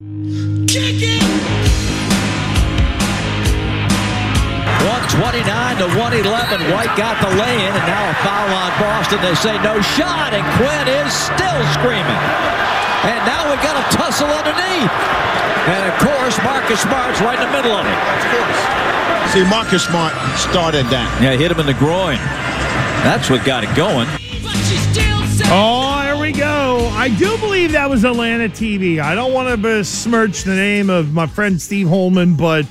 Kick it! 129 to 111. White got the lay in, and now a foul on Boston. They say no shot, and Quinn is still screaming. And now we got a tussle underneath. And of course, Marcus Smart's right in the middle of it. Of course. See, Marcus Smart started that. Yeah, hit him in the groin. That's what got it going. Oh, here we go. I do believe that was Atlanta TV. I don't want to besmirch the name of my friend Steve Holman, but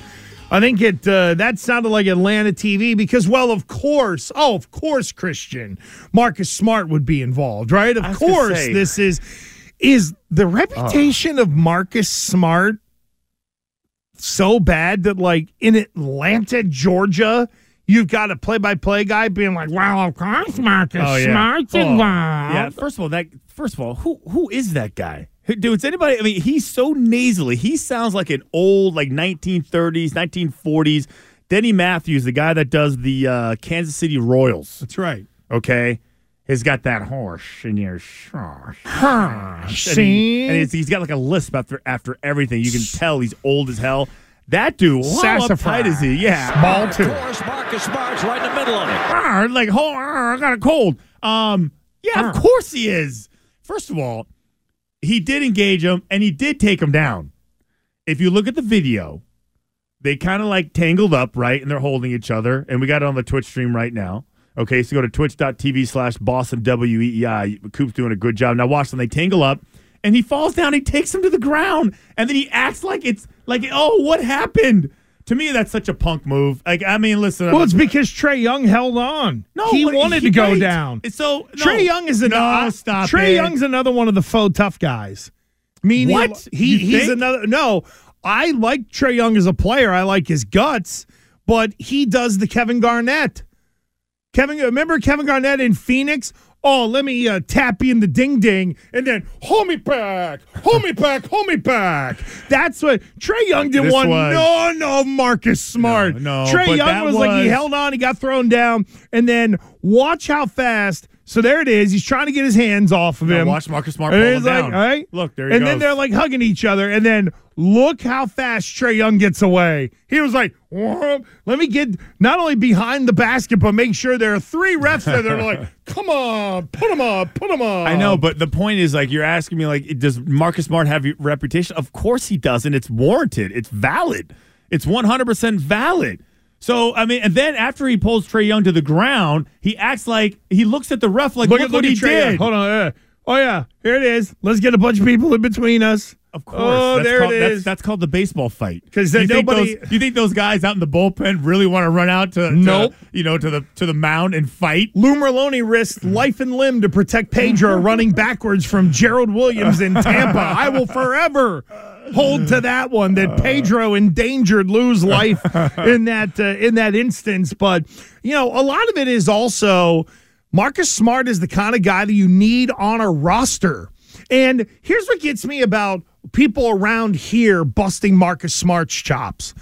I think it uh, that sounded like Atlanta TV because, well, of course, oh, of course, Christian Marcus Smart would be involved, right? Of course, say- this is is the reputation of Marcus Smart so bad that, like, in Atlanta, Georgia. You've got a play-by-play guy being like, "Well, of course, Marcus Smart's Oh, involved." Yeah, first of all, that first of all, who who is that guy? Dude, it's anybody? I mean, he's so nasally. He sounds like an old, like 1930s, 1940s. Denny Matthews, the guy that does the uh, Kansas City Royals. That's right. Okay, has got that horse in your horse. See? and he's, he's got like a lisp after after everything. You can tell he's old as hell. That dude, how Sassafras. uptight is he? Yeah, Ball Of two. course, Marcus Smart's right in the middle of it. Ah, like, oh, ah, I got a cold. Um, yeah, of course he is. First of all, he did engage him and he did take him down. If you look at the video, they kind of like tangled up, right? And they're holding each other. And we got it on the Twitch stream right now. Okay, so go to twitch.tv slash Boston WEEI. Coop's doing a good job. Now watch them. They tangle up and he falls down. He takes him to the ground and then he acts like it's like, oh, what happened? To me, that's such a punk move. Like, I mean, listen. Well, it's because Trae Young held on. No, he wanted he- to go right. down. So no. Trae Young is another. no, stop Trey it. Young's another one of the faux tough guys. Meaning, What? He he's think? another. No, I like Trey Young as a player. I like his guts, but he does the Kevin Garnett. Kevin, remember Kevin Garnett in Phoenix? Oh, let me uh, tap you in the ding ding, and then hold me back, hold me back, hold me back. That's what Trae Young didn't This want. was- no, no, Marcus Smart. No, no, Trae Young that was, like he held on, he got thrown down, and then watch how fast. So there it is. He's trying to get his hands off of Now him. watch Marcus Smart And pull he's him like, down. all right. Look, there he and then they're like hugging each other, and then look how fast Trae Young gets away. He was like, "Whoop, "Let me get not only behind the basket, but make sure there are three refs there. They're like, come on, put him up, put him up. I know, but the point is, like, you're asking me, like, does Marcus Smart have a reputation? Of course he doesn't. It's warranted. It's valid. It's 100% valid. So, I mean, and then after he pulls Trae Young to the ground, he acts like he looks at the ref like, look, look, at what look he at Trae Young. did. Hold on. yeah. Oh yeah, here it is. Let's get a bunch of people in between us. Of course. Oh, that's there called, it that's- That's, called the baseball fight. 'Cause you nobody- you think those guys out in the bullpen really want to run out to, to, you know, to the to the mound and fight? Lou Merloni risked life and limb to protect Pedro running backwards from Gerald Williams in Tampa. I will forever hold to that one that Pedro endangered Lou's life in that uh, in that instance. But you know, a lot of it is also Marcus Smart is the kind of guy that you need on a roster. And here's what gets me about people around here busting Marcus Smart's chops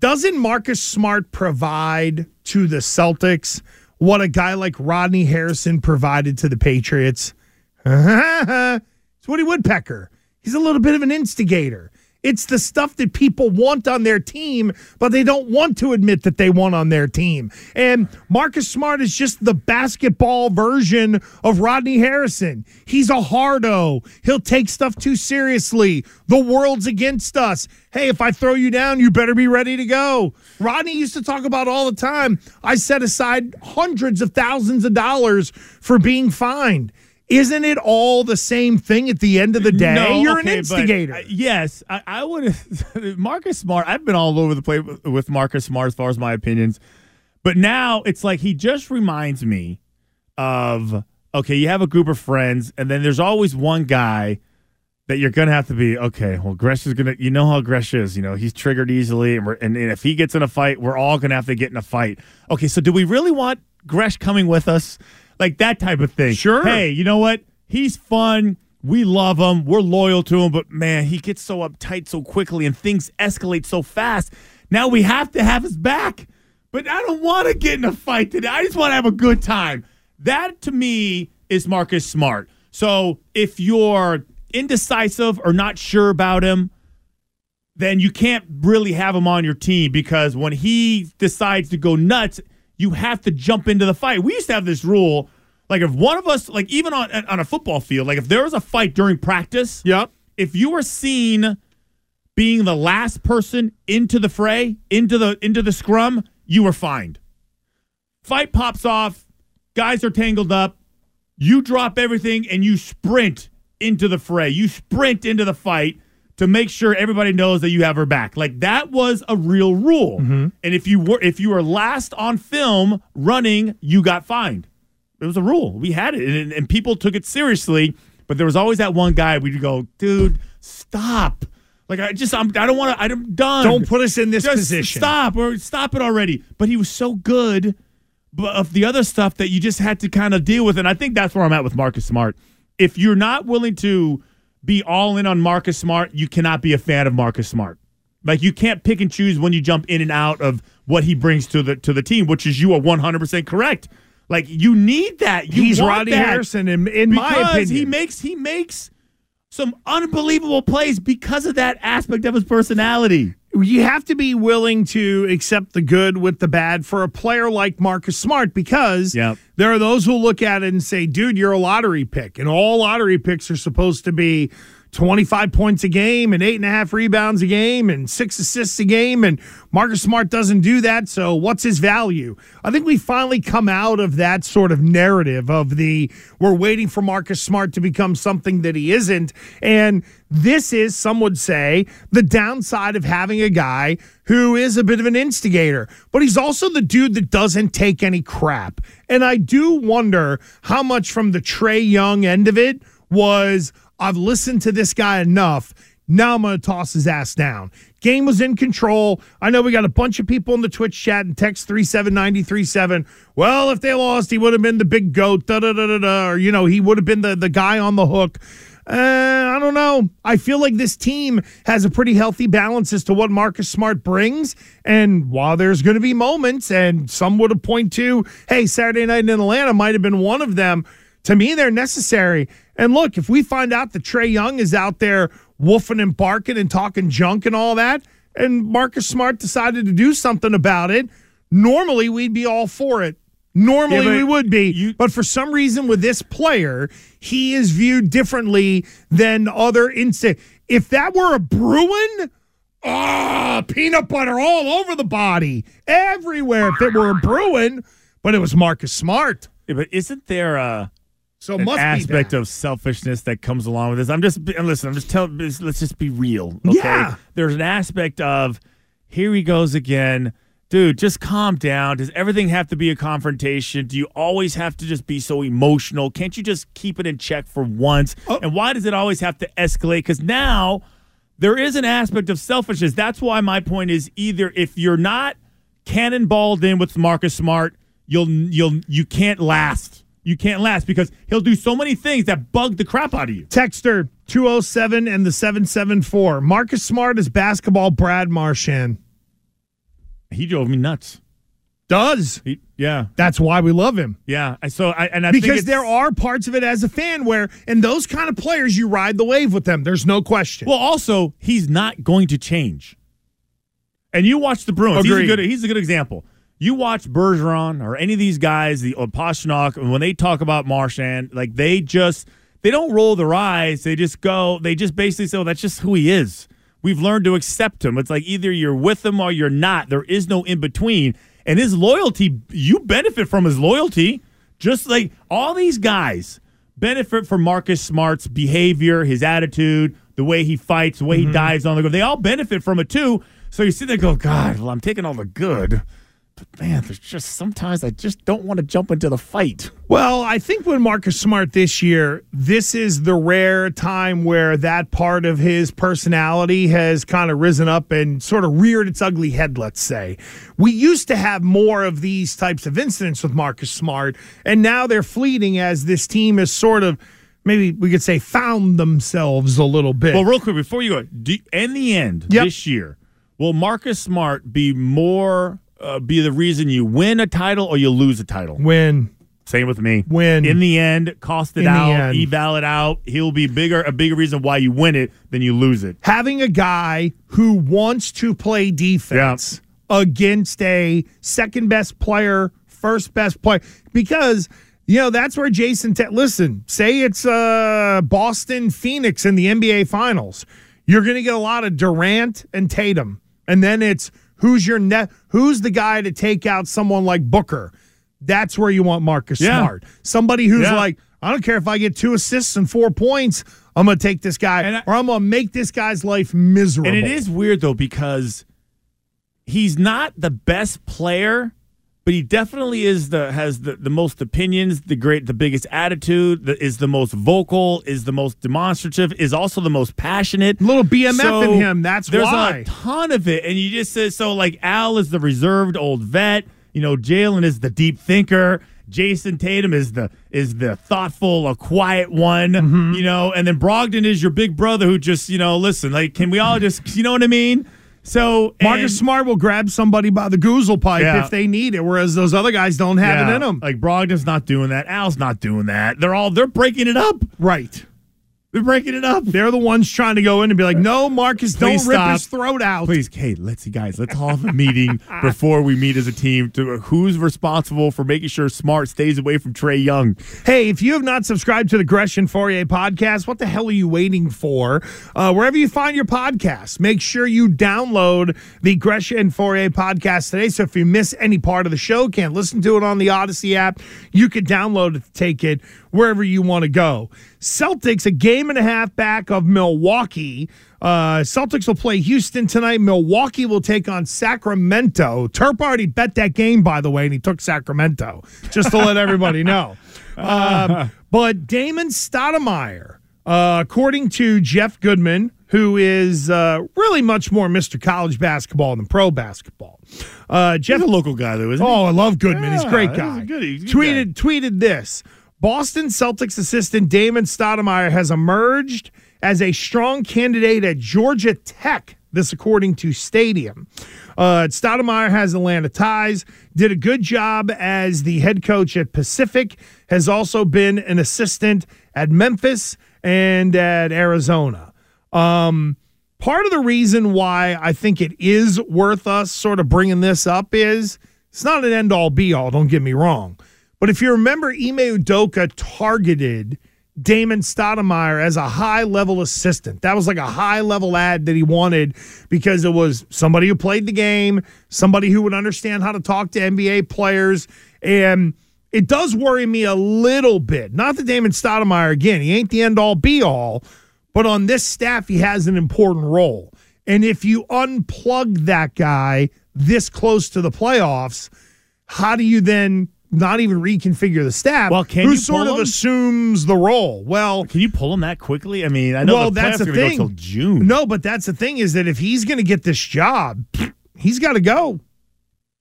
doesn't Marcus Smart provide to the Celtics what a guy like Rodney Harrison provided to the Patriots? it's Woody Woodpecker. He's a little bit of an instigator. It's the stuff that people want on their team, but they don't want to admit that they want on their team. And Marcus Smart is just the basketball version of Rodney Harrison. He's a hardo. He'll take stuff too seriously. The world's against us. Hey, if I throw you down, you better be ready to go. Rodney used to talk about all the time. I set aside hundreds of thousands of dollars for being fined. Isn't it all the same thing at the end of the day? No, You're okay, an but, instigator. uh, yes, I, I would. Marcus Smart. I've been all over the place with, Marcus Smart as far as my opinions, but now it's like he just reminds me of okay. You have a group of friends, and then there's always one guy that you're gonna have to be okay. Well, Gresh is gonna. You know how Gresh is. You know he's triggered easily, and, we're, and, and if he gets in a fight, we're all gonna have to get in a fight. Okay, so do we really want Gresh coming with us? Like that type of thing. Sure. Hey, you know what? He's fun. We love him. We're loyal to him, but man, he gets so uptight so quickly and things escalate so fast. Now we have to have his back. But I don't want to get in a fight today. I just want to have a good time. That to me is Marcus Smart. So if you're indecisive or not sure about him, then you can't really have him on your team because when he decides to go nuts, you have to jump into the fight. We used to have this rule, like if one of us, like even on on a football field, like if there was a fight during practice, yep. if you were seen being the last person into the fray, into the into the scrum, you were fined. Fight pops off, guys are tangled up, you drop everything and you sprint into the fray. You sprint into the fight to make sure everybody knows that you have her back. Like that was a real rule. Mm-hmm. And if you were if you were last on film running, you got fined. It was a rule. We had it, and, and people took it seriously. But there was always that one guy we'd go, dude, stop. Like I just, I'm, I don't want to. I'm done. Don't put us in this Just position. Stop or stop it already. But he was so good, but of the other stuff that you just had to kind of deal with. And I think that's where I'm at with Marcus Smart. If you're not willing to be all in on Marcus Smart, you cannot be a fan of Marcus Smart. Like you can't pick and choose when you jump in and out of what he brings to the to the team, which is you are 100 percent correct. Like you need that. You He's Rodney that Harrison, in, in my because opinion. he makes he makes some unbelievable plays because of that aspect of his personality. You have to be willing to accept the good with the bad for a player like Marcus Smart because Yep. there are those who look at it and say, dude, you're a lottery pick. And all lottery picks are supposed to be 25 points a game and eight and a half rebounds a game and six assists a game. And Marcus Smart doesn't do that. So what's his value? I think we finally come out of that sort of narrative of the we're waiting for Marcus Smart to become something that he isn't. And this is, some would say, the downside of having a guy who is a bit of an instigator, but he's also the dude that doesn't take any crap. And I do wonder how much from the Trae Young end of it was I've listened to this guy enough. Now I'm going to toss his ass down. Game was in control. I know we got a bunch of people in the Twitch chat and text 37937. Well, if they lost, he would have been the big goat, da da da da da. Or, you know, he would have been the, the guy on the hook. Uh, I don't know. I feel like this team has a pretty healthy balance as to what Marcus Smart brings. And while there's going to be moments, and some would have point to, hey, Saturday night in Atlanta might have been one of them. To me, they're necessary. And look, if we find out that Trae Young is out there woofing and barking and talking junk and all that, and Marcus Smart decided to do something about it, normally we'd be all for it. Normally Yeah, we would be. you- but for some reason with this player, he is viewed differently than other instant. If that were a Bruin, ah, peanut butter all over the body, everywhere. If it were a Bruin, but it was Marcus Smart. Yeah, but isn't there a So an aspect of selfishness that comes along with this? I'm just listen. I'm just telling. Let's just be real. Okay? Yeah. There's an aspect of here he goes again. Dude, just calm down. Does everything have to be a confrontation? Do you always have to just be so emotional? Can't you just keep it in check for once? Oh. And why does it always have to escalate? Because now there is an aspect of selfishness. That's why my point is either if you're not cannonballed in with Marcus Smart, you'll you'll you can't last. You can't last because he'll do so many things that bug the crap out of you. Texter 207 and the 774. Marcus Smart is basketball Brad Marchand. He drove me nuts. Does. He, yeah, That's why we love him. yeah. I- So I and I Because there are parts of it as a fan where, and those kind of players, you ride the wave with them. There's no question. Well, also he's not going to change. And you watch the Bruins. He's a good. He's a good example. You watch Bergeron or any of these guys, the Pastrnak, and when they talk about Marchand, like they just they don't roll their eyes. They just go. They just basically say, "Oh, that's just who he is." We've learned to accept him. It's like either you're with him or you're not. There is no in between. And his loyalty, you benefit from his loyalty. Just like all these guys benefit from Marcus Smart's behavior, his attitude, the way he fights, the way he mm-hmm. dives on the ground. They all benefit from it too. So you sit there go, God, well, I'm taking all the good. But man, there's just sometimes I just don't want to jump into the fight. Well, I think when Marcus Smart this year, this is the rare time where that part of his personality has kind of risen up and sort of reared its ugly head, let's say. We used to have more of these types of incidents with Marcus Smart, and now they're fleeting as this team is sort of, maybe we could say, found themselves a little bit. Well, real quick before you go, do, in the end Yep. this year, will Marcus Smart be more uh, be the reason you win a title or you lose a title? Win. Same with me. Win. in the end, cost it In out, eval it out. He'll be bigger a bigger reason why you win it than you lose it. having a guy who wants to play defense against a second best player, first best player, because you know that's where Jayson. Te- listen, say it's uh, Boston Phoenix in the NBA Finals, you're going to get a lot of Durant and Tatum, and then it's who's your net, who's the guy to take out someone like Booker. That's where you want Marcus Yeah. Smart, somebody who's Yeah. like. I don't care if I get two assists and four points. I'm going to take this guy, I- or I'm going to make this guy's life miserable. And it is weird though because he's not the best player, but he definitely is the has the, the most opinions, the great, the biggest attitude, the, is the most vocal, is the most demonstrative, is also the most passionate. A little BMF So in him. That's why. there's why. a ton of it, and you just say so. Like Al is the reserved old vet. You know, Jalen is the deep thinker. Jayson Tatum is the is the thoughtful, a quiet one. Mm-hmm. You know, and then Brogdon is your big brother who just you know listen. Like, can we all just you know what I mean? So Marcus Smart will grab somebody by the goozle pipe Yeah. if they need it, whereas those other guys don't have it in them. Like Brogdon's not doing that. Al's not doing that. They're all they're breaking it up. right. They're breaking it up. They're the ones trying to go in and be like, no, Marcus, Please don't rip stop. his throat out. Please, Kate, let's see, guys. Let's all have a meeting before we meet as a team to who's responsible for making sure Smart stays away from Trae Young. Hey, if you have not subscribed to the Gresh and Fauria podcast, what the hell are you waiting for? Uh, wherever you find your podcast, make sure you download the Gresh and Fauria podcast today. So if you miss any part of the show, can't listen to it on the Odyssey app, you could download it to take it wherever you want to go. Celtics, a game and a half back of Milwaukee. Uh, Celtics will play Houston tonight. Milwaukee will take on Sacramento. Turp already bet that game, by the way, and he took Sacramento, just to let everybody know. Um, but Damon Stoudemire, uh, according to Jeff Goodman, who is uh, really much more Mr. College basketball than pro basketball. Uh, Jeff, He's a local guy, though, isn't he? oh, I love Goodman. He's a Yeah, great he's a guy. good- he's a tweeted tweeted this: Boston Celtics assistant Damon Stoudemire has emerged as a strong candidate at Georgia Tech. This, according to Stadium. Uh, Stoudemire has Atlanta ties, did a good job as the head coach at Pacific, has also been an assistant at Memphis and at Arizona. Um, part of the reason why I think it is worth us sort of bringing this up is it's not an end all be all, don't get me wrong. But if you remember, Ime Udoka targeted Damon Stoudemire as a high level assistant. That was like a high level ad that he wanted because it was somebody who played the game, somebody who would understand how to talk to NBA players. And it does worry me a little bit. Not that Damon Stoudemire, again, he ain't the end all be all, but on this staff, he has an important role. And if you unplug that guy this close to the playoffs, how do you then not even reconfigure the staff? Well, can who you sort of him? assumes the role? Well, Can you pull him that quickly? I mean, I know well, the that's the are going to thing. go June. No, but that's the thing is that if he's going to get this job, he's got to go.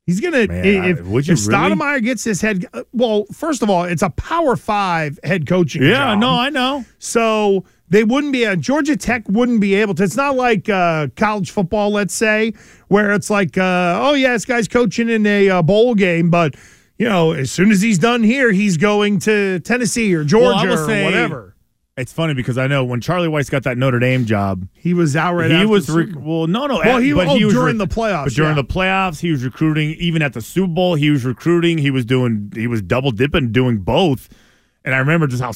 He's going to if, I- would you if really? Stoudemire gets his head. Well, first of all, it's a Power Five head coaching. Yeah, job. no, I know. So they wouldn't be. Uh, Georgia Tech wouldn't be able to. It's not like uh, college football, let's say, where it's like, uh, oh yeah, this guy's coaching in a uh, bowl game, but you know, as soon as he's done here, he's going to Tennessee or Georgia Well, will or whatever. It's funny because I know when Charlie Weis got that Notre Dame job, He was out right he was the rec- Super Bowl. well, no, no. Well, he- but oh, he was during the playoffs, But during yeah. the playoffs, he was recruiting. Even at the Super Bowl, he was recruiting. He was doing. He was double dipping, doing both. And I remember just how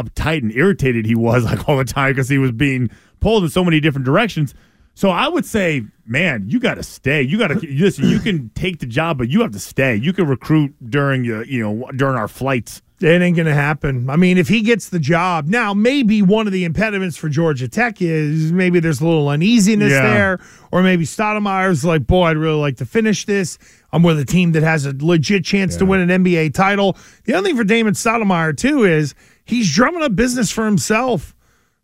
uptight and irritated he was, like all the time, because he was being pulled in so many different directions. So I would say, man, you got to stay. You got to listen. You can take the job, but you have to stay. You can recruit during your, you know, during our flights. It ain't going to happen. I mean, if he gets the job, now maybe one of the impediments for Georgia Tech is maybe there's a little uneasiness Yeah. there, or maybe Stoudemire's like, boy, I'd really like to finish this. I'm with a team that has a legit chance to win an NBA title. The other thing for Damon Stoudemire, too, is he's drumming up business for himself.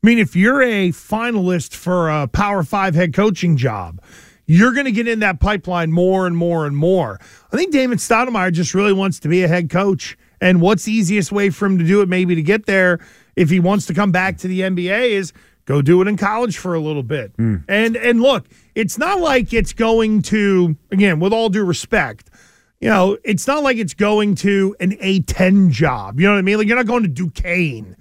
I mean, if you're a finalist for a Power Five head coaching job, you're going to get in that pipeline more and more and more. I think Damon Stoudemire just really wants to be a head coach. And what's the easiest way for him to do it, maybe to get there, if he wants to come back to the NBA, is go do it in college for a little bit. Hmm. And and look, it's not like it's going to again, with all due respect, you know, it's not like it's going to an A10 job. You know what I mean? Like you're not going to Duquesne.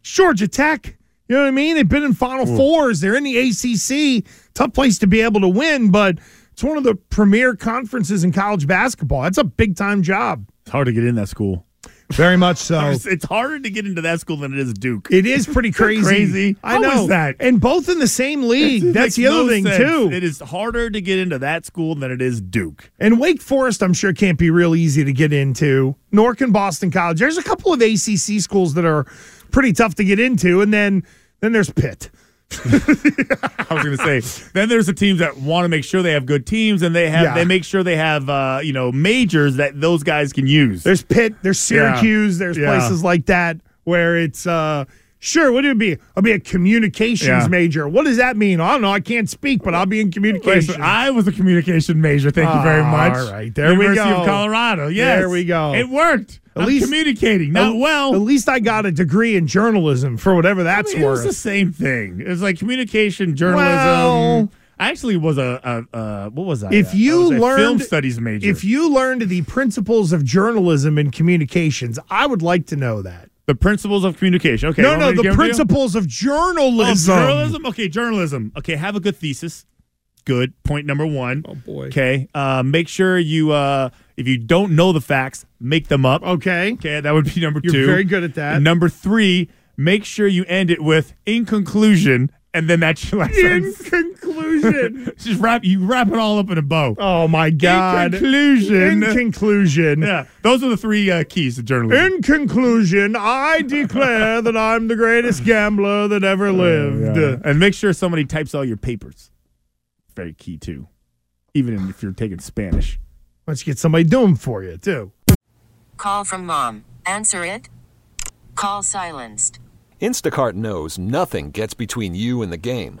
It's Georgia Tech. You know what I mean? They've been in Final hmm. Fours. They're in the ACC. Tough place to be able to win, but it's one of the premier conferences in college basketball. That's a big time job. It's hard to get in that school. Very much so. It's, harder to get into that school than it is Duke. It is pretty crazy. crazy? I How know that? And both in the same league. That's the other no thing sense. too. It is harder to get into that school than it is Duke. And Wake Forest, I'm sure, can't be real easy to get into. Nor can Boston College. There's a couple of ACC schools that are pretty tough to get into, and then then there's Pitt. I was going to say. Then there's the teams that want to make sure they have good teams, and they have Yeah. they make sure they have uh, you know majors that those guys can use. There's Pitt. There's Yeah. Syracuse. There's Yeah. places like that where it's uh sure. What would it be? I'll be a communications Yeah. major. What does that mean? I don't know. I can't speak, but I'll be in communications. I was a communication major. Thank you very Ah, much. all right, there we University go. of Colorado. Yes, There we go. It worked. At I'm least- communicating. Not At- well. At least I got a degree in journalism for whatever I that's mean, it was the same thing. It was like communication, journalism. Well- I actually was a, a, a what was I? if I you a learned film studies major, if you learned the principles of journalism and communications, I would like to know that. The principles of communication. Okay, no, no, want me to the give them to you? principles of Oh, journalism. journalism. Okay, journalism. Okay, have a good thesis. Good. Point number one. Oh boy. Okay. Uh, make sure you, uh, if you don't know the facts, make them up. Okay. Okay, that would be number You're two. very good at that. And number three, make sure you end it with in conclusion, and then that's your last In sentence. conclusion. Just wrap you wrap it all up in a bow. oh my God. In conclusion. In conclusion. yeah, those are the three uh, keys to journalism. In conclusion, I declare that I'm the greatest gambler that ever lived. Yeah. And make sure somebody types all your papers. Very key too. Even if you're taking Spanish. Let's get somebody doing them for you too. Call from mom. Answer it. Call silenced. Instacart knows nothing gets between you and the game.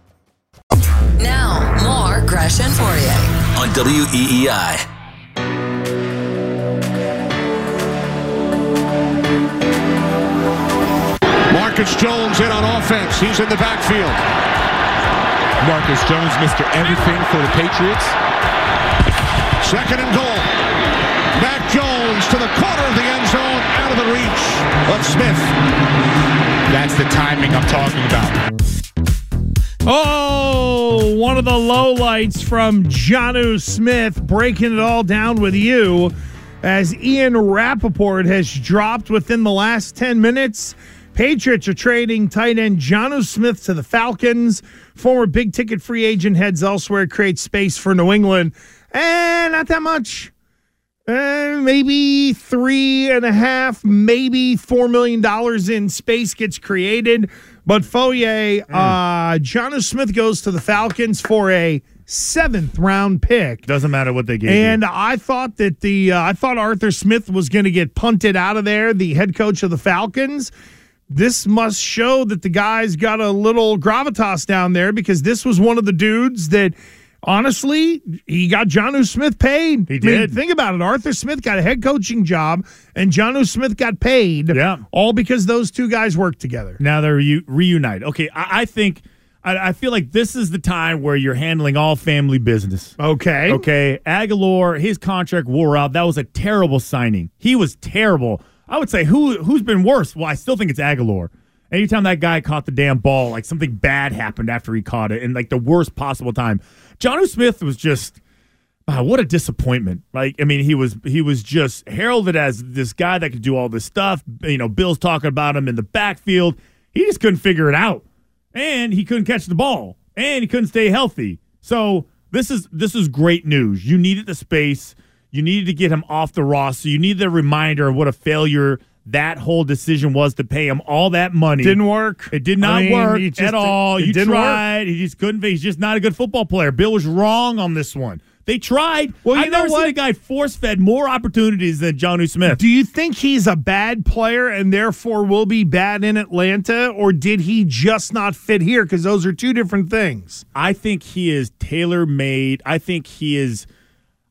Now, more Gresh and Fauria on WEEI. Marcus Jones in on offense. He's in the backfield. Marcus Jones, Mr. Everything for the Patriots. Second and goal. Mac Jones to the corner of the end zone, out of the reach of Smith. That's the timing I'm talking about. Oh, one of the lowlights from Jonnu Smith breaking it all down with you as Ian Rapoport has dropped within the last 10 minutes. Patriots are trading tight end Jonnu Smith to the Falcons. Former big ticket free agent heads elsewhere, creates space for New England. And not that much. Uh, maybe three and a half, maybe four million dollars in space gets created. But Foyer, uh, John Smith goes to the Falcons for a seventh round pick. Doesn't matter what they gave. And you. I thought that the uh, I thought Arthur Smith was going to get punted out of there, the head coach of the Falcons. This must show that the guy's got a little gravitas down there because this was one of the dudes that honestly, he got John Smith paid. He I mean, did. think about it. Arthur Smith got a head coaching job, and John Smith got paid. Yeah. All because those two guys worked together. Now they're reu- reunited. Okay, I, I think I, I feel like this is the time where you're handling all family business. Okay. Okay. Agholor, his contract wore out. That was a terrible signing. He was terrible. I would say who who's been worse? Well, I still think it's Agholor. Anytime that guy caught the damn ball, like something bad happened after he caught it, in like the worst possible time. John Smith was just wow, what a disappointment. Like, I mean, he was he was just heralded as this guy that could do all this stuff. You know, Bill's talking about him in the backfield. He just couldn't figure it out. And he couldn't catch the ball. And he couldn't stay healthy. So this is this is great news. You needed the space. You needed to get him off the roster. You needed a reminder of what a failure that whole decision was to pay him all that money. Didn't work. It did not I mean, work just- at all. you didn't work. tried. He just couldn't. He's just not a good football player. Bill was wrong on this one. They tried. Well, you I've know never seen what? a guy force fed more opportunities than Johnny Smith. Do you think he's a bad player and therefore will be bad in Atlanta, or did he just not fit here? Because those are two different things. I think he is tailor made. I think he is.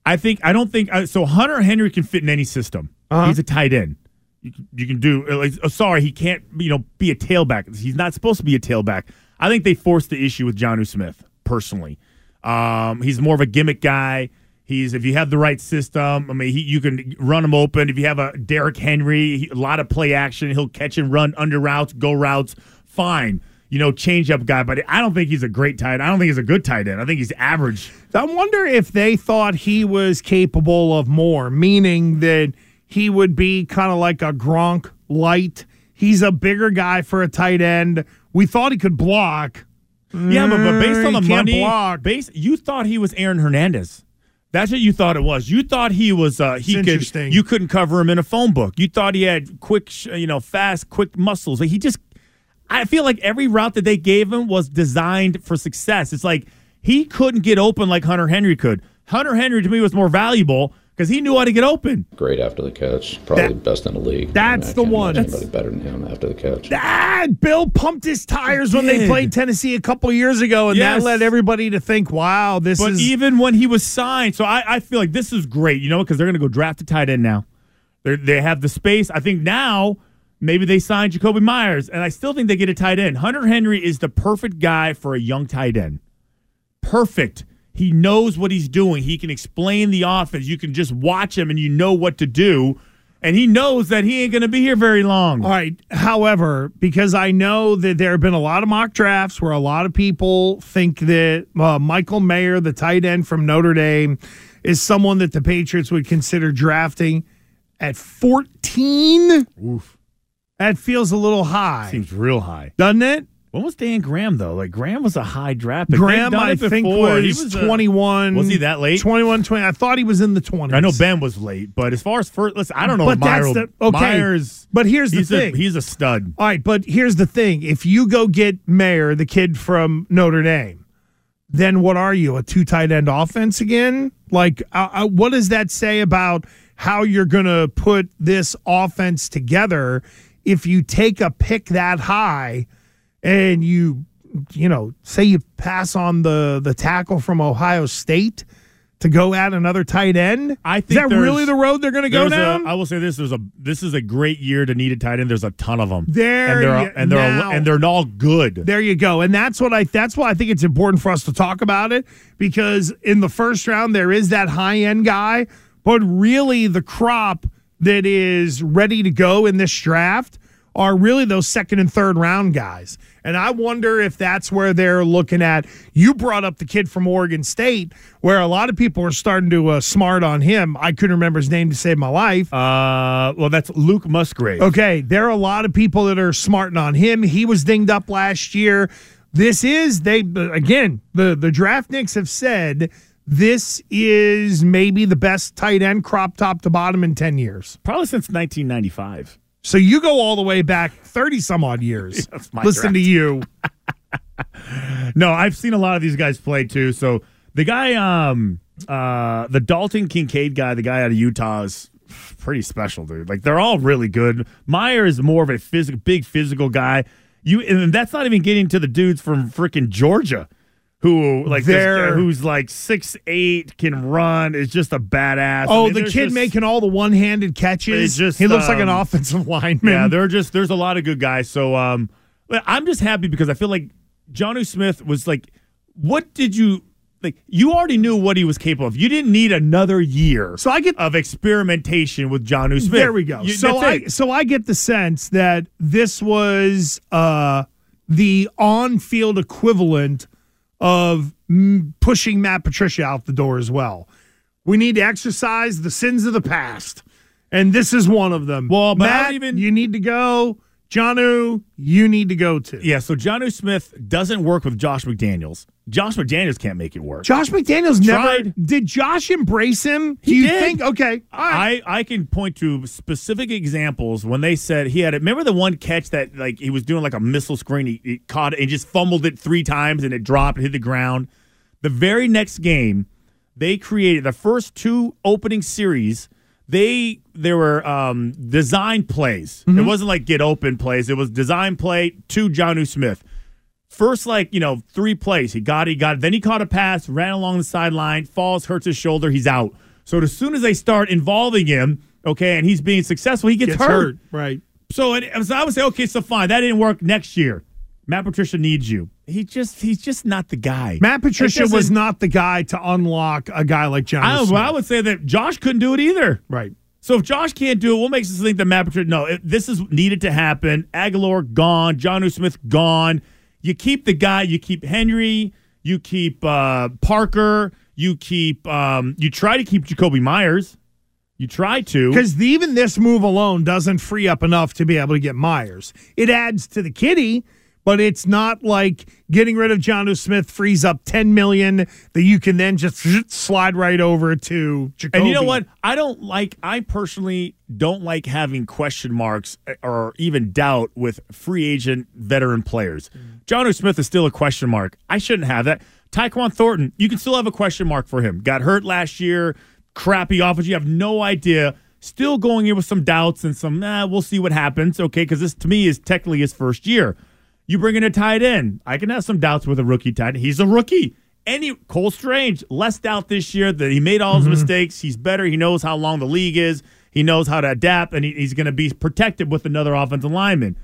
I think I don't think uh, so. Hunter Henry can fit in any system. Uh-huh. He's a tight end. You can, do. uh, Like, oh, sorry, he can't. You know, be a tailback. He's not supposed to be a tailback. I think they forced the issue with Jonnu Smith personally. Um, he's more of a gimmick guy. He's if you have the right system. I mean, he, you can run him open. If you have a Derrick Henry, he, a lot of play action. He'll catch and run under routes, go routes. Fine, you know, change up guy. But I don't think he's a great tight. end. I don't think he's a good tight end. I think he's average. I wonder if they thought he was capable of more, meaning that he would be kind of like a Gronk light. He's a bigger guy for a tight end. We thought he could block. Yeah, but, but based on Mm, the he money, block. base you thought he was Aaron Hernandez. That's what you thought it was. You thought he was. Uh, he It's could. You couldn't cover him in a phone book. You thought he had quick, you know, fast, quick muscles. Like he just. I feel like every route that they gave him was designed for success. It's like he couldn't get open like Hunter Henry could. Hunter Henry to me was more valuable because he knew how to get open. Great after the catch. Probably That- best in the league. that's I mean, I the one. Anybody better than him after the catch. Ah, Bill pumped his tires when they played Tennessee a couple years ago, and Yes. that led everybody to think, "Wow, this But is." even when he was signed, so I, I feel like this is great, you know, because they're going to go draft a tight end now. They they have the space. I think now maybe they sign Jakobi Meyers, and I still think they get a tight end. Hunter Henry is the perfect guy for a young tight end. Perfect. He knows what he's doing. He can explain the offense. You can just watch him, and you know what to do. and he knows that he ain't going to be here very long. All right. However, because I know that there have been a lot of mock drafts where a lot of people think that uh, Michael Mayer, the tight end from Notre Dame, is someone that the Patriots would consider drafting at 14. Oof. That feels a little high. Seems real high. Doesn't it? When was Dan Graham though? Like Graham was a high draft. pick. Graham, I think, was, He was 21. was he that late? 21, 20. I thought he was in the 20s. I know Ben was late, but as far as first, listen, I don't know. But that's the- okay. Myers, But here's the thing. A, he's a stud. All right, but here's the thing. If you go get Mayer, the kid from Notre Dame, then what are you, a two tight end offense again? Like, uh, uh, what does that say about how you're going to put this offense together if you take a pick that high and you, you know, say you pass on the the tackle from Ohio State to go at another tight end? I Is think that really the road they're going to go down? I will say this: there's a this is a great year to need a tight end. There's a ton of them. There and they're you- and they're now- and they're all good. There you go. And that's what I that's why I think it's important for us to talk about it because in the first round there is that high-end guy, but really the crop that is ready to go in this draft are really those second and third round guys. And I wonder if that's where they're looking at. You brought up the kid from Oregon State, where a lot of people are starting to uh, smart on him. I couldn't remember his name to save my life. Uh, well, that's Luke Musgrave. Okay, there are a lot of people that are smarting on him. He was dinged up last year. This is they again the the draftniks have said this is maybe the best tight end crop top to bottom in ten years. Probably since 1995. So you go all the way back thirty some odd years. That's my Listen to you. No, I've seen a lot of these guys play too. So the guy, um, uh, the Dalton Kincaid guy, the guy out of Utah is pretty special, dude. Like they're all really good. Mayer is more of a physical, big physical guy. You and that's not even getting to the dudes from freaking Georgia, who like this- who's like six eight, can run, is just a badass. I Oh, mean, the kid just- making all the one handed catches. Just, he looks like an um, offensive lineman. Yeah, they're just there's a lot of good guys. So um, I'm just happy because I feel like Johnny Smith was like, what did you like? You already knew what he was capable of. You didn't need another year. So I get of experimentation with Johnny Smith. There we go. You- so I so I get the sense that this was uh, the on-field equivalent of pushing Matt Patricia out the door as well. We need to exercise the sins of the past, and this is one of them. Well, but Matt, even- you need to go. Jonnu, you need to go to. yeah. So Johnny Smith doesn't work with Josh McDaniels. Josh McDaniels can't make it work. Josh McDaniels never did. Josh embrace him? Do He you did. think? Okay, all right. I, I can point to specific examples when they said he had it. Remember the one catch that like he was doing like a missile screen. He, he caught it and just fumbled it three times and it dropped and hit the ground. The very next game, they created the first two opening series. They there were um, design plays. It wasn't like get open plays. It was design play to Jonnu Smith. First, like, you know, three plays. He got it, he got it. Then he caught a pass, ran along the sideline, falls, hurts his shoulder, he's out. So as soon as they start involving him, okay, and he's being successful, he gets, Gets hurt. hurt. Right. So, it, so I would say, okay, so fine, that didn't work next year. Matt Patricia needs you. He just he's just not the guy. Matt Patricia was doesn't- the guy to unlock a guy like John. I, well, I would say that Josh couldn't do it either. Right. So if Josh can't do it, what makes us think that Matt Patricia? No, it, this is needed to happen. Agholor gone, John Smith gone. You keep the guy. You keep Henry. You keep uh, Parker. You keep. Um, you try to keep Jakobi Meyers. You try to Because even this move alone doesn't free up enough to be able to get Meyers. It adds to the kitty, but it's not like getting rid of John Smith frees up ten million that you can then just slide right over to Jakobi. And you know what? I don't like. I personally don't like having question marks eh, or even doubt with free agent veteran players. Jonnu Smith is still a question mark. I shouldn't have that. Tyquan Thornton, you can still have a question mark for him. Got hurt last year. Crappy offense. You have no idea. Still going in with some doubts and some. Nah, we'll see what happens. Okay, because this to me is technically his first year. You bring in a tight end. I can have some doubts with a rookie tight end. He's a rookie. Any Cole Strange, less doubt this year that he made all his mm-hmm. mistakes. He's better. He knows how long the league is. He knows how to adapt, and he, he's going to be protected with another offensive lineman.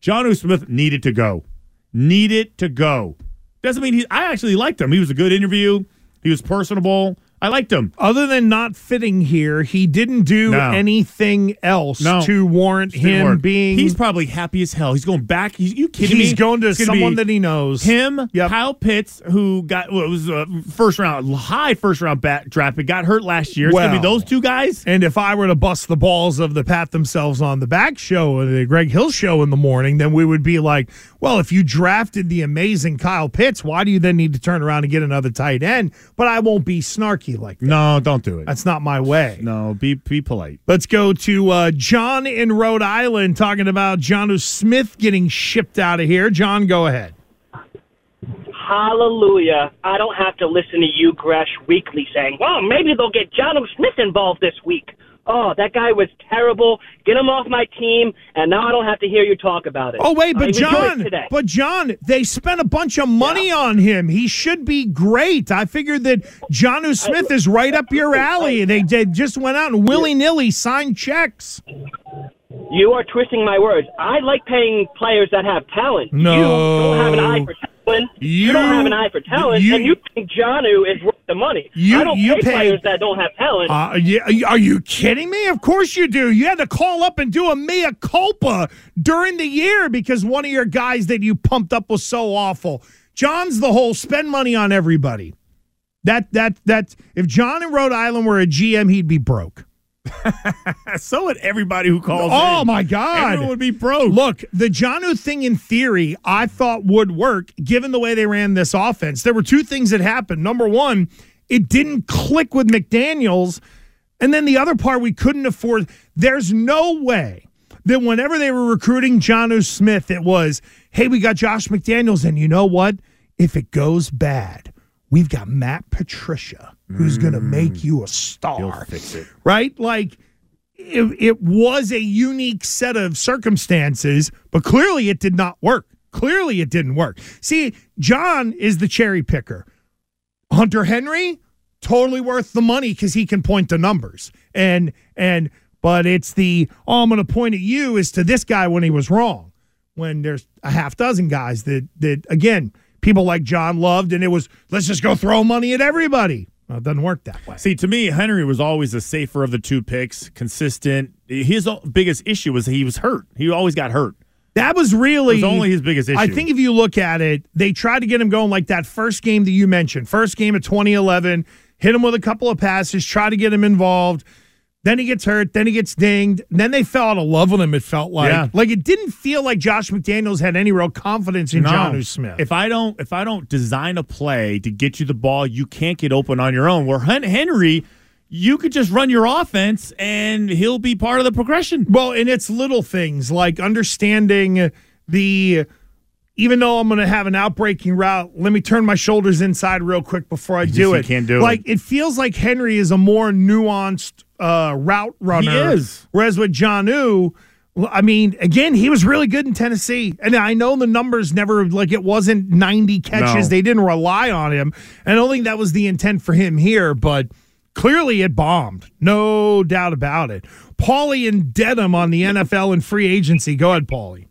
Jonnu Smith needed to go. Needed to go. Doesn't mean he. I actually liked him. He was a good interview. He was personable. I liked him. Other than not fitting here, he didn't do No. anything else No. to warrant Didn't him work. being. He's probably happy as hell. He's going back. He's you kidding me? He's going to It's gonna someone be that he knows. Him, Kyle Pitts, who got well, it was a first round, high first round bat draft, but got hurt last year. It's gonna be Well, those two guys. And if I were to bust the balls of the pat themselves on the back show, or the Greg Hill show in the morning, then we would be like, well, if you drafted the amazing Kyle Pitts, why do you then need to turn around and get another tight end? But I won't be snarky like that. No, don't do it. That's not my way. No, be be polite. Let's go to uh, John in Rhode Island talking about John Smith getting shipped out of here. John, go ahead. Hallelujah. I don't have to listen to you, Gresh, weekly saying, well, maybe they'll get Jonnu Smith involved this week. Oh, that guy was terrible. Get him off my team, and now I don't have to hear you talk about it. Oh wait, but uh, John, today. but John, they spent a bunch of money on him. He should be great. I figured that Jonnu Smith is right up your alley. They, they just went out and willy nilly signed checks. You are twisting my words. I like paying players that have talent. No. You don't have an eye for talent. You, don't have an eye for talent, you- and you think Jonnu is worth the money. You- I don't you pay, pay- players that don't have talent. Uh, yeah, are you kidding me? Of course you do. You had to call up and do a mea culpa during the year because one of your guys that you pumped up was so awful. John's the whole spend money on everybody. That that that if John in Rhode Island were a GM, he'd be broke. so would everybody who calls. Oh in. my God! Everyone would be broke. Look, the Jonnu thing in theory, I thought would work given the way they ran this offense. There were two things that happened. Number one, it didn't click with McDaniels, and then the other part we couldn't afford. There's no way that whenever they were recruiting Jonnu Smith, it was, hey, we got Josh McDaniels, and you know what? If it goes bad, we've got Matt Patricia who's going to make mm. you a star fix it. right? Like it, it was a unique set of circumstances, but clearly it did not work. Clearly it didn't work. See, John is the cherry picker. Hunter Henry, totally worth the money because he can point to numbers. And and but it's the oh, I'm gonna point at you as to this guy when he was wrong. When there's a half dozen guys that that again, people like John loved, and it was let's just go throw money at everybody. Well, it doesn't work that way. See, to me, Henry was always the safer of the two picks, consistent. His biggest issue was he was hurt. He always got hurt. That was really It was only his biggest issue. I think if you look at it, they tried to get him going like that first game that you mentioned, first game of 2011, hit him with a couple of passes, try to get him involved. Then he gets hurt, then he gets dinged. Then they fell out of love with him, it felt like. Yeah. Like it didn't feel like Josh McDaniels had any real confidence in No. Jonnu Smith. If I don't, if I don't design a play to get you the ball, you can't get open on your own. Where Henry, you could just run your offense and he'll be part of the progression. Well, and it's little things like understanding the even though I'm going to have an outbreaking route, let me turn my shoulders inside real quick before I do he it. can't do it. like it. feels like Henry is a more nuanced uh, route runner. is. Whereas with Jonnu, I mean, again, he was really good in Tennessee, and I know the numbers never like it wasn't 90 catches. No. They didn't rely on him. And I don't think that was the intent for him here, but. Clearly, it bombed. No doubt about it. Paulie and Dedham on the NFL and free agency. Go ahead, Paulie.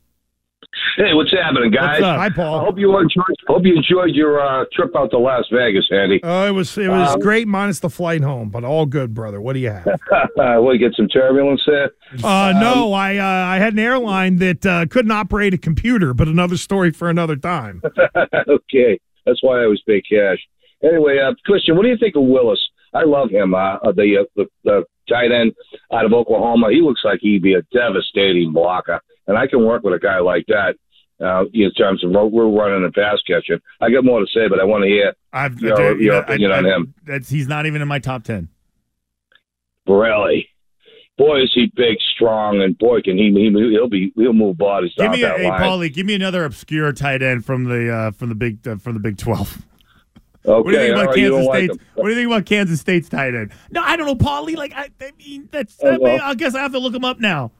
Hey, what's happening, guys? What's up? Hi, Paul. I hope you enjoyed. Hope you enjoyed your uh, trip out to Las Vegas, Andy. Oh, it was it was Um, great minus the flight home, but all good, brother. What do you have? what, get some turbulence there? Uh, no, I uh, I had an airline that uh, couldn't operate a computer, but another story for another time. okay, that's why I was pay cash. Anyway, uh, Christian, what do you think of Willis? I love him. Uh, uh, the, uh, the the tight end out of Oklahoma. He looks like he'd be a devastating blocker, and I can work with a guy like that. Uh, in terms of we're running and pass catching, I got more to say, but I want to hear I've your, dude, your I- opinion I- on I- him. That's he's not even in my top ten. Really, boy, is he big, strong, and boy, can he he he'll be he'll move bodies Give me a, that hey. Paulie, give me another obscure tight end from the uh, from the big uh, from the Big Twelve. Okay, what do you think about right, Kansas don't like State? what do you think about Kansas State's tight end? No, I don't know, Paulie. Like I, I mean, that's. Oh, I, mean, well. I guess I have to look him up now.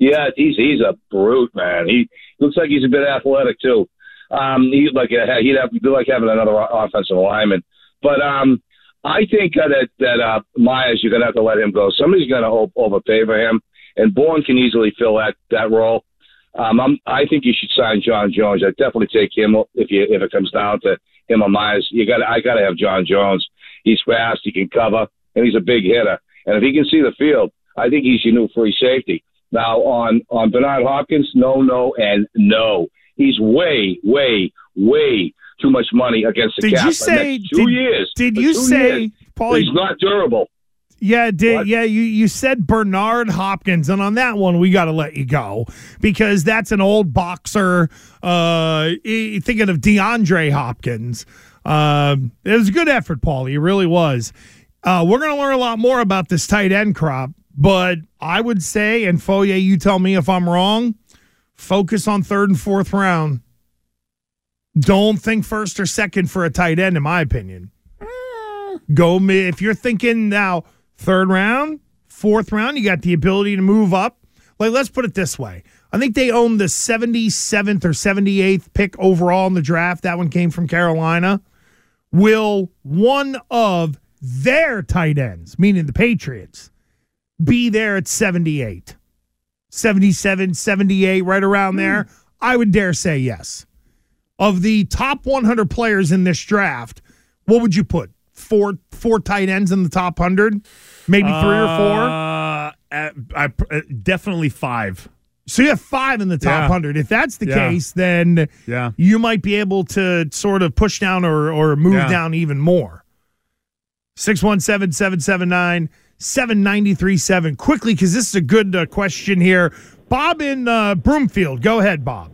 Yeah, he's he's a brute, man. He looks like he's a bit athletic too. Um, he like uh, he'd have be like having another offensive lineman. But um, I think uh, that that uh, Meyers, you're gonna have to let him go. Somebody's gonna o- overpay for him, and Bourne can easily fill that that role. Um, I'm, I think you should sign John Jones. I'd definitely take him if you if it comes down to him or Meyers. You got I got to have John Jones. He's fast, he can cover, and he's a big hitter. And if he can see the field, I think he's your new free safety. Now on on Bernard Hopkins, no, no, and no. He's way, way, way too much money against the Did cap. you say- two did- years? did you say, years. Paulie- he's not durable? Yeah, did, yeah. You you said Bernard Hopkins, and on that one we got to let you go because that's an old boxer. Uh, thinking of DeAndre Hopkins. Um, it was a good effort, Paulie. It really was. Uh, we're going to learn a lot more about this tight end crop, but I would say, and Foye, you tell me if I'm wrong. Focus on third and fourth round. Don't think first or second for a tight end, in my opinion. Eh. Go mi- if you're thinking now third round, fourth round, you got the ability to move up. Like let's put it this way. I think they own the 77th or 78th pick overall in the draft. That one came from Carolina. Will one of their tight ends, meaning the Patriots, be there at 78? 77, 78, right around there? I would dare say yes. Of the top 100 players in this draft, what would you put? Four four tight ends in the top 100? Maybe three or four? Uh, I, I, uh, definitely five. So you have five in the top Yeah. 100. If that's the Yeah. case, then Yeah. you might be able to sort of push down or, or move Yeah. down even more. 617 779 7937. Quickly, because this is a good uh, question here. Bob in uh, Broomfield. Go ahead, Bob.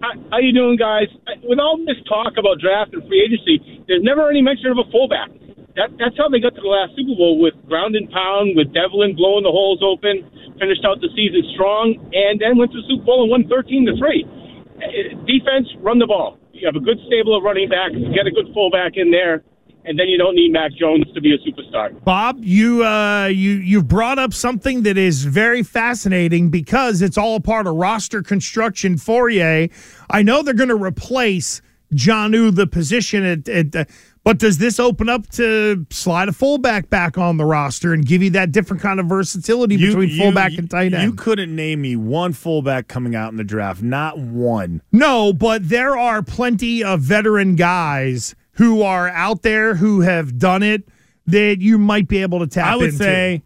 How, you doing, guys? With all this talk about draft and free agency, there's never any mention of a fullback. That, that's how they got to the last Super Bowl with ground and pound, with Develin blowing the holes open, finished out the season strong, and then went to the Super Bowl and won 13 to three. Uh, Defense, run the ball. You have a good stable of running backs. Get a good fullback in there, and then you don't need Mac Jones to be a superstar. Bob, you uh, you you've brought up something that is very fascinating because it's all a part of roster construction. Fauria, I know they're going to replace Jonnu the position at, at uh, but does this open up to slide a fullback back on the roster and give you that different kind of versatility between fullback and tight end? You couldn't name me one fullback coming out in the draft. Not one. No, but there are plenty of veteran guys who are out there who have done it that you might be able to tap I would into. say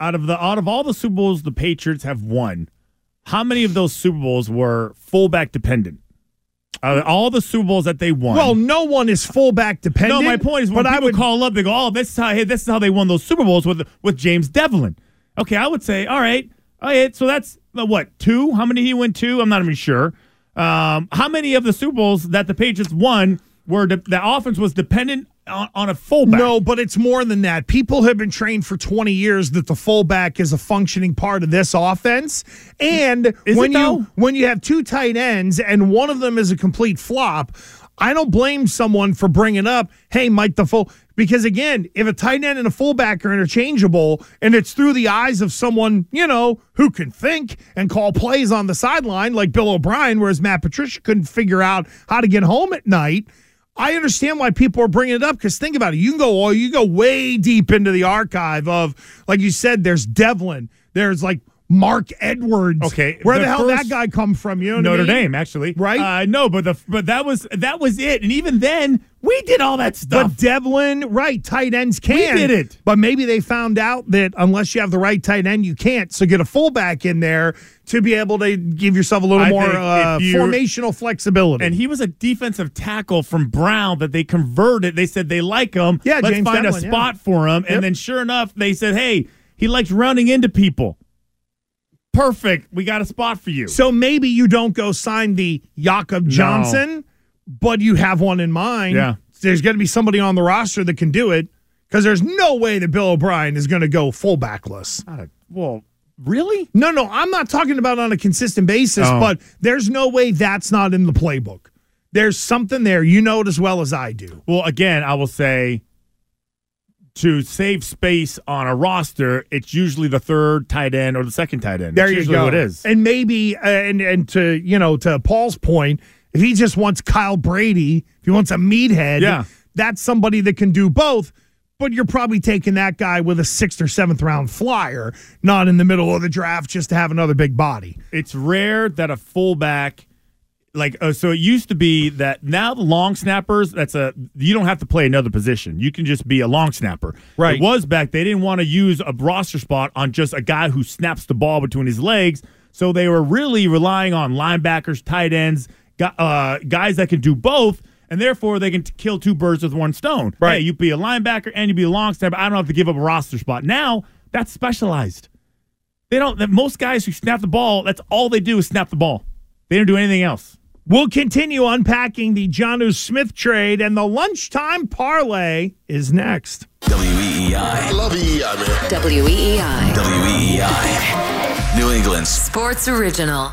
out of the out of all the Super Bowls the Patriots have won, how many of those Super Bowls were fullback dependent? Uh, all the Super Bowls that they won. Well, no one is fullback dependent. no, my point is when but I would call up, they go, "Oh, this is how hey, this is how they won those Super Bowls with with James Develin." Okay, I would say, all right, all right. So that's uh, what two? How many he went two? I'm not even sure. Um, how many of the Super Bowls that the Patriots won were de- the offense was dependent on, on a fullback? No, but it's more than that. People have been trained for 20 years that the fullback is a functioning part of this offense. And Is when you when you have two tight ends and one of them is a complete flop, I don't blame someone for bringing up, "Hey, Mike the full." Because again, if a tight end and a fullback are interchangeable, and it's through the eyes of someone you know who can think and call plays on the sideline, like Bill O'Brien, whereas Matt Patricia couldn't figure out how to get home at night. I understand why people are bringing it up because think about it. You can go, oh, you go way deep into the archive of, like you said, there's Develin, there's like Marc Edwards. Okay, where the, the hell that guy come from? You know, what I Notre mean? Dame, actually, right? Uh, no, but the but that was that was it, and even then we did all that stuff. But Develin, right? Tight ends can. did it. but maybe they found out that unless you have the right tight end, you can't. So get a fullback in there to be able to give yourself a little I more uh, you- formational flexibility. and he was a defensive tackle from Brown that they converted. They said they like him. Yeah, let's James find Develin, a yeah. spot for him. Yep. And then, sure enough, they said, "Hey, he likes running into people." Perfect. We got a spot for you. So maybe you don't go sign the Jakob Johnson, but you have one in mind. Yeah. There's going to be somebody on the roster that can do it because there's no way that Bill O'Brien is going to go fullbackless. Not a, well, really? No, no, I'm not talking about on a consistent basis, Oh. but there's no way that's not in the playbook. There's something there. You know it as well as I do. Well, again, I will say to save space on a roster, it's usually the third tight end or the second tight end. There you go. what it is. And maybe, uh, and and to you know, to Paul's point, if he just wants Kyle Brady, if he wants a meathead, Yeah. that's somebody that can do both. but you're probably taking that guy with a sixth or seventh round flyer, not in the middle of the draft just to have another big body. It's rare that a fullback like uh, so it used to be that now the long snappers that's a you don't have to play another position. You can just be a long snapper. Right. it was back they didn't want to use a roster spot on just a guy who snaps the ball between his legs. So they were really relying on linebackers tight ends uh, guys that can do both and therefore they can t- kill two birds with one stone. Right. Hey, you be a linebacker and you'd be a long snapper i don't have to give up a roster spot. Now that's specialized. They don't that most guys who snap the ball that's all they do is snap the ball. They don't do anything else We'll continue unpacking the Jonnu Smith trade, and the lunchtime parlay is next. WEEI. I love EEI, man. WEEI. WEEI. New England Sports Original.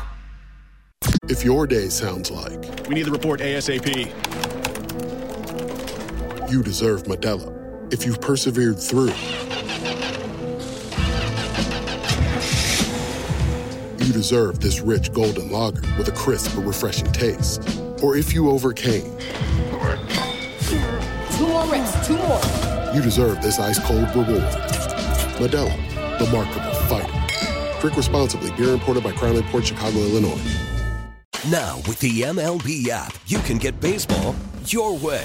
If your day sounds like We need the report ASAP. you deserve Modelo, if you've persevered through, you deserve this rich golden lager with a crisp but refreshing taste. Or if you overcame, Two more reps, two more. you deserve this ice cold reward. Modelo, the Markable Fighter. Drink responsibly. Beer imported by Crown Port Chicago, Illinois. Now, with the MLB app, you can get baseball your way.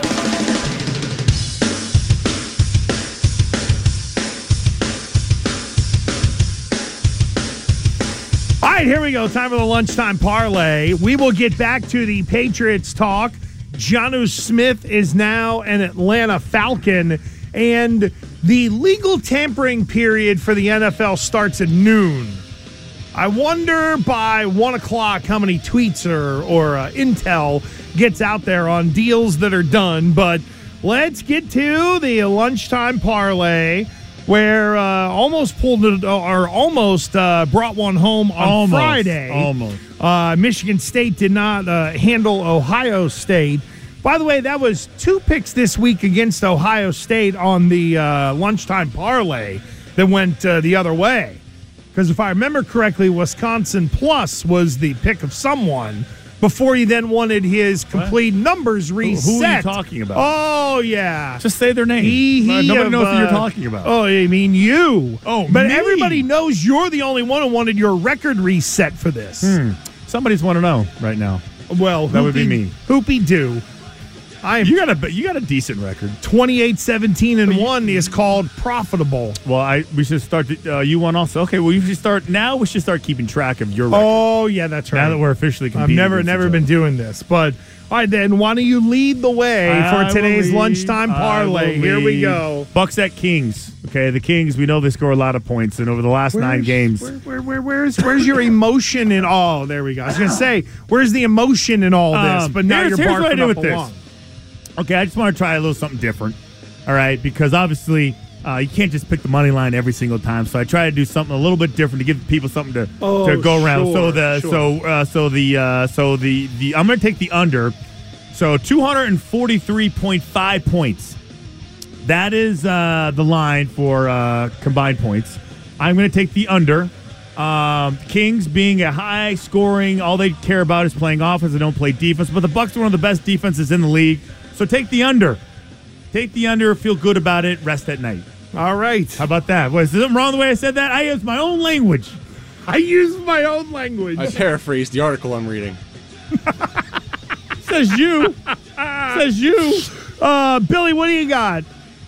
Right, here we go. Time for the lunchtime parlay. We will get back to the Patriots talk. Jonnu Smith is now an Atlanta Falcon, and the legal tampering period for the NFL starts at noon. I wonder by one o'clock how many tweets or, or uh, intel gets out there on deals that are done. But let's get to the lunchtime parlay where uh, almost pulled it or almost uh, brought one home on Almost. Friday. Almost. Uh, Michigan State did not uh, handle Ohio State. By the way, that was two picks this week against Ohio State on the uh, lunchtime parlay that went uh, the other way. Because if I remember correctly, Wisconsin plus was the pick of someone before he then wanted his complete numbers reset. who are you talking about? Oh yeah, Just say their name. he, he Nobody of, knows who you're uh, talking about. Oh, I mean you. Oh, but me? everybody knows you're the only one who wanted your record reset for this. Hmm. Somebody's want to know right now. Well, That would be hoopy- me. Hoopy do. I am You got a you got a decent record. 28 17 and 1 is called profitable. Well, I we should start. To, uh, you won also. Okay. Well, you should start now. We should start keeping track of your record. Oh, yeah, that's right. Now that we're officially I've never never been doing this, but all right then. Why don't you lead the way I for today's lead. lunchtime parlay? Here we go. Bucks at Kings. Okay, the Kings. We know they score a lot of points, and over the last nine games, Where, where, where, where's where's your emotion in all? there we go. I was gonna say, where's the emotion in all this? Um, but now here's- you're here's what I do with this. along. Okay, I just want to try a little something different. All right, because obviously uh, you can't just pick the money line every single time. So I try to do something a little bit different to give people something to, Oh, to go around. so the sure. so uh, so the uh, so the the I'm going to take the under. So 243.5 points. That is uh, the line for uh, combined points. I'm going to take the under. Um, Kings being a high scoring, all they care about is playing offense. They don't play defense. But the Bucks are one of the best defenses in the league. So take the under. Take the under. Feel good about it. Rest at night. All right. How about that? Was something wrong the way I said that? I used my own language. I use my own language. I paraphrased the article I'm reading. Says you. Says you. Uh, Billy, what do you got?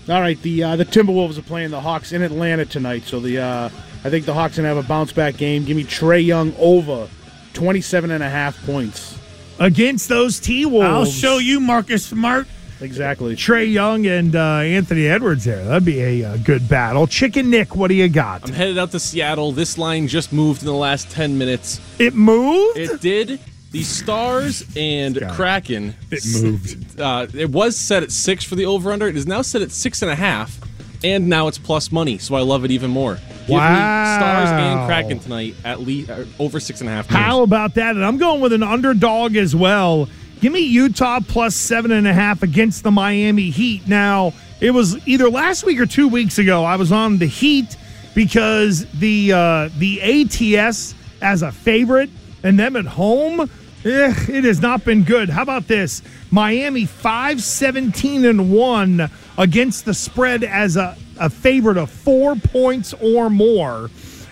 All right, the uh, the Timberwolves are playing the Hawks in Atlanta tonight, so the uh, I think the Hawks gonna have a bounce back game. Give me Trae Young over 27 and a half points against those T Wolves. I'll show you, Marcus Smart. Exactly. Trae Young and uh, Anthony Edwards there. That'd be a, uh good battle. Chicken Nick, what do you got? I'm headed out to Seattle. This line just moved in the last 10 minutes. It moved? It did. The Stars and Kraken. It moved. Uh, it was set at six for the over under. It is now set at six and a half, and now it's plus money. So I love it even more. Give Wow. Stars and Kraken tonight at least uh, over six and a half. How about that? And I'm going with an underdog as well. Give me Utah plus seven and a half against the Miami Heat. Now, it was either last week or two weeks ago. I was on the Heat because the uh, the ATS as a favorite and them at home. eh, it has not been good. How about this? Miami 5 17 and 1 against the spread as a, a favorite of four points or more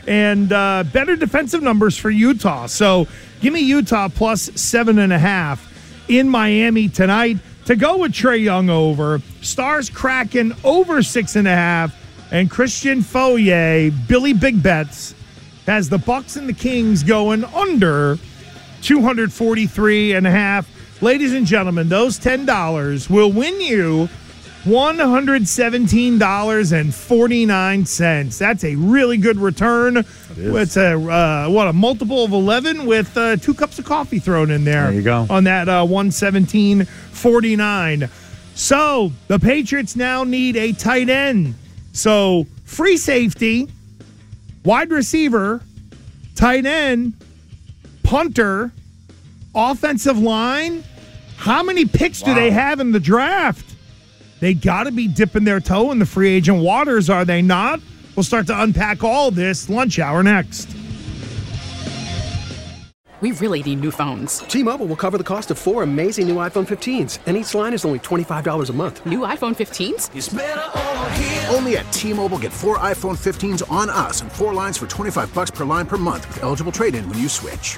and uh, better defensive numbers for Utah. So give me Utah plus seven and a half in Miami tonight to go with Trae Young over. Stars Kraken over six and a half, and Christian Fauria, Billy Big Bets, has the Bucks and the Kings going under 243 and a half. Ladies and gentlemen, those $10 will win you $117.49. That's a really good return. It's a uh, what a multiple of 11 with uh, two cups of coffee thrown in there. There you go. On that uh, 117.49. So, the Patriots now need a tight end. So, free safety, wide receiver, tight end, punter, offensive line. How many picks do they have in the draft? They got to be dipping their toe in the free agent waters, are they not? We'll start to unpack all this lunch hour next. We really need new phones. T-Mobile will cover the cost of four amazing new iPhone 15s, and each line is only $25 a month. New iPhone 15s? Only at T-Mobile get four iPhone 15s on us and four lines for 25 bucks per line per month with eligible trade-in when you switch.